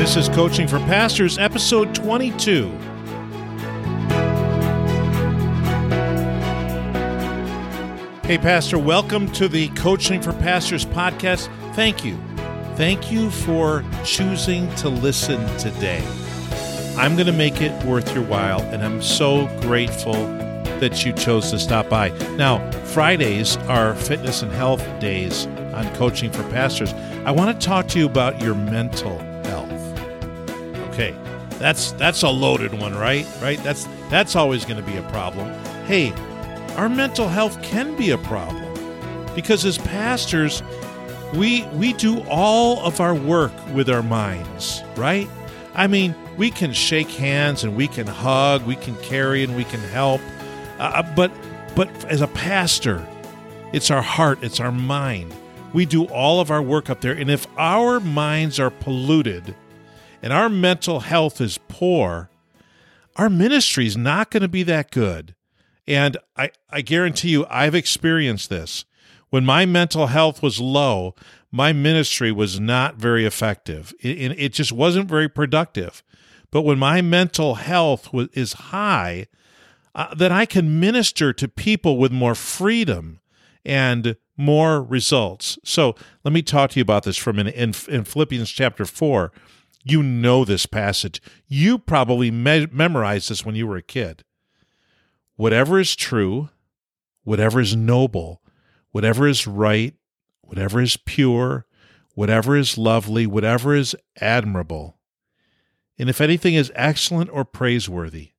This is Coaching for Pastors, episode 22. Hey, Pastor, welcome to the Coaching for Pastors podcast. Thank you. Thank you for choosing to listen today. I'm going to make it worth your while, and I'm so grateful that you chose to stop by. Now, Fridays are fitness and health days on Coaching for Pastors. I want to talk to you about your mental. Okay, that's that's a loaded one, right? Right? That's that's always going to be a problem. Hey, our mental health can be a problem because as pastors, we we do all of our work with our minds, right? I mean, we can shake hands and we can hug, we can carry and we can help, uh, but but as a pastor, it's our heart, it's our mind. We do all of our work up there, and if our minds are polluted and our mental health is poor, our ministry is not going to be that good. And I, I guarantee you, I've experienced this. When my mental health was low, my ministry was not very effective. It, it just wasn't very productive. But when my mental health was, is high, uh, then I can minister to people with more freedom and more results. So let me talk to you about this from in, in, in Philippians chapter 4. You know this passage. You probably me- memorized this when you were a kid whatever is true, whatever is noble, whatever is right, whatever is pure, whatever is lovely, whatever is admirable, and if anything is excellent or praiseworthy,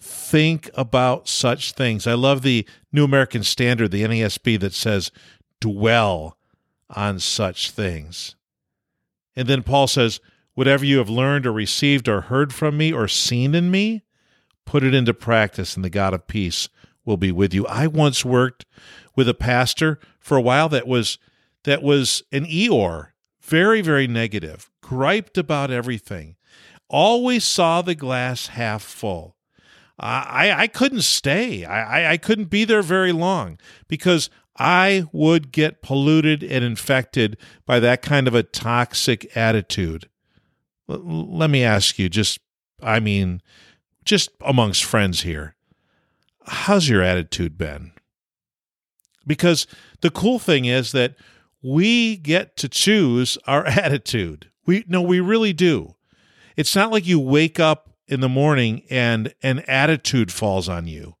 think about such things. I love the New American Standard, the NASB, that says, dwell on such things. And then Paul says, whatever you have learned or received or heard from me or seen in me, Put it into practice, and the God of peace will be with you. I once worked with a pastor for a while that was that was an Eeyore, very, very negative, griped about everything, always saw the glass half full. I, I couldn't stay. I, I couldn't be there very long because I would get polluted and infected by that kind of a toxic attitude. Let me ask you, just, I mean, just amongst friends here, how's your attitude been? Because the cool thing is that we get to choose our attitude. We no, we really do. It's not like you wake up in the morning and an attitude falls on you.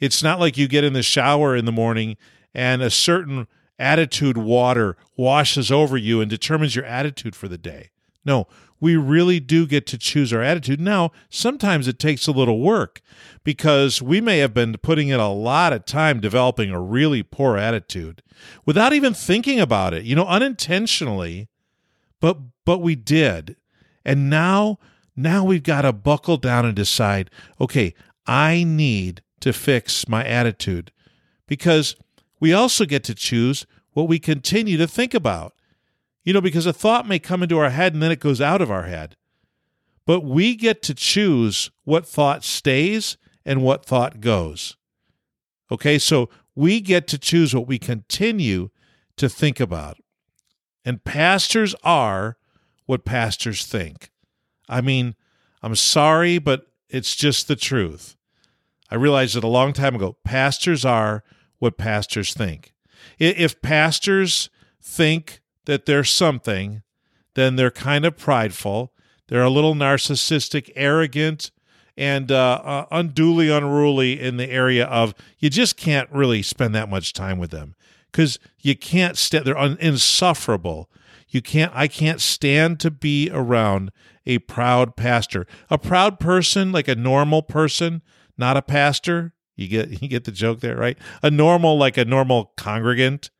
It's not like you get in the shower in the morning and a certain attitude water washes over you and determines your attitude for the day. No, we really do get to choose our attitude. Now, sometimes it takes a little work because we may have been putting in a lot of time developing a really poor attitude without even thinking about it, you know, unintentionally, but but we did. And now now we've got to buckle down and decide, okay, I need to fix my attitude because we also get to choose what we continue to think about. You know, because a thought may come into our head and then it goes out of our head. But we get to choose what thought stays and what thought goes. Okay, so we get to choose what we continue to think about. And pastors are what pastors think. I mean, I'm sorry, but it's just the truth. I realized it a long time ago. Pastors are what pastors think. If pastors think that they're something, then they're kind of prideful. They're a little narcissistic, arrogant, and uh, uh, unduly unruly in the area of you just can't really spend that much time with them because you can't stand. They're un- insufferable. You can't. I can't stand to be around a proud pastor. A proud person, like a normal person, not a pastor. You get you get the joke there, right? A normal, like a normal congregant.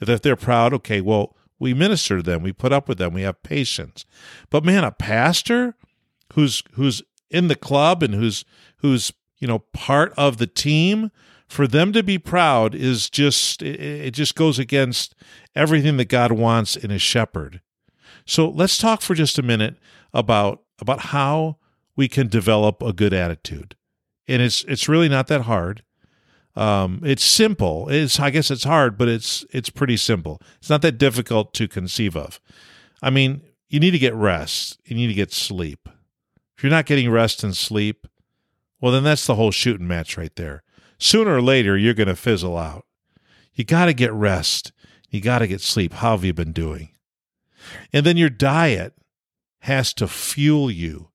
If they're proud, okay, well, we minister to them, we put up with them, we have patience. But man, a pastor who's who's in the club and who's who's you know part of the team for them to be proud is just it, just goes against everything that God wants in a shepherd. So let's talk for just a minute about about how we can develop a good attitude. And it's it's really not that hard. Um, it's simple. It's I guess it's hard, but it's it's pretty simple. It's not that difficult to conceive of. I mean, you need to get rest. You need to get sleep. If you're not getting rest and sleep, well, then that's the whole shooting match right there. Sooner or later, you're going to fizzle out. You got to get rest. You got to get sleep. How have you been doing? And then your diet has to fuel you.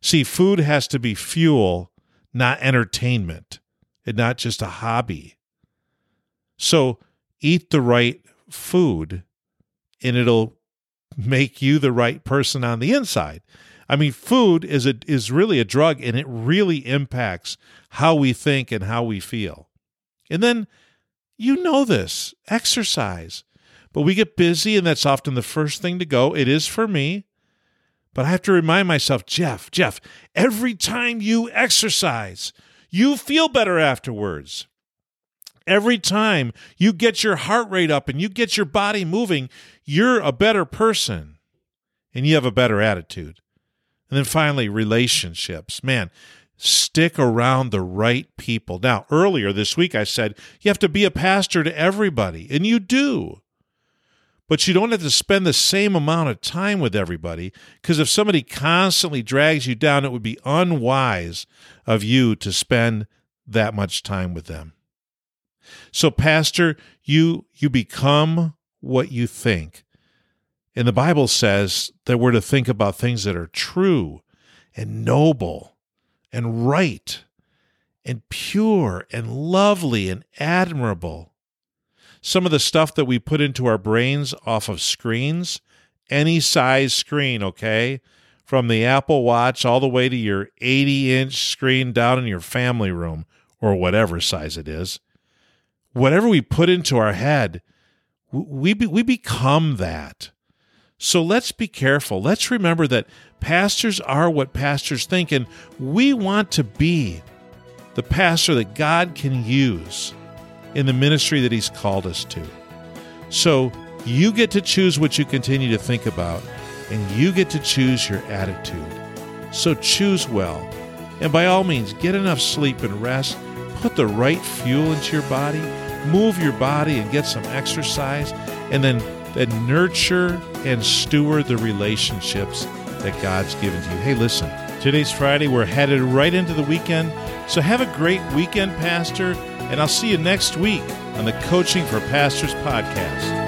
See, food has to be fuel, not entertainment, and not just a hobby. So eat the right food, and it'll make you the right person on the inside. I mean, food is a is really a drug, and it really impacts how we think and how we feel. And then you know this exercise. But we get busy, and that's often the first thing to go. It is for me. But I have to remind myself, Jeff, Jeff, every time you exercise, you feel better afterwards. Every time you get your heart rate up and you get your body moving, you're a better person and you have a better attitude. And then finally, relationships. Man, stick around the right people. Now, earlier this week, I said you have to be a pastor to everybody, and you do. But you don't have to spend the same amount of time with everybody because if somebody constantly drags you down, it would be unwise of you to spend that much time with them. So, Pastor, you you become what you think. And the Bible says that we're to think about things that are true and noble and right and pure and lovely and admirable. Some of the stuff that we put into our brains off of screens, any size screen, okay? From the Apple Watch all the way to your 80 inch screen down in your family room or whatever size it is. Whatever we put into our head, we, we become that. So let's be careful. Let's remember that pastors are what pastors think, and we want to be the pastor that God can use in the ministry that He's called us to. So you get to choose what you continue to think about, and you get to choose your attitude. So choose well. And by all means, get enough sleep and rest. Put the right fuel into your body. Move your body and get some exercise. And then that nurture and steward the relationships that God's given to you. Hey, listen, today's Friday. We're headed right into the weekend. So have a great weekend, Pastor, and I'll see you next week on the Coaching for Pastors podcast.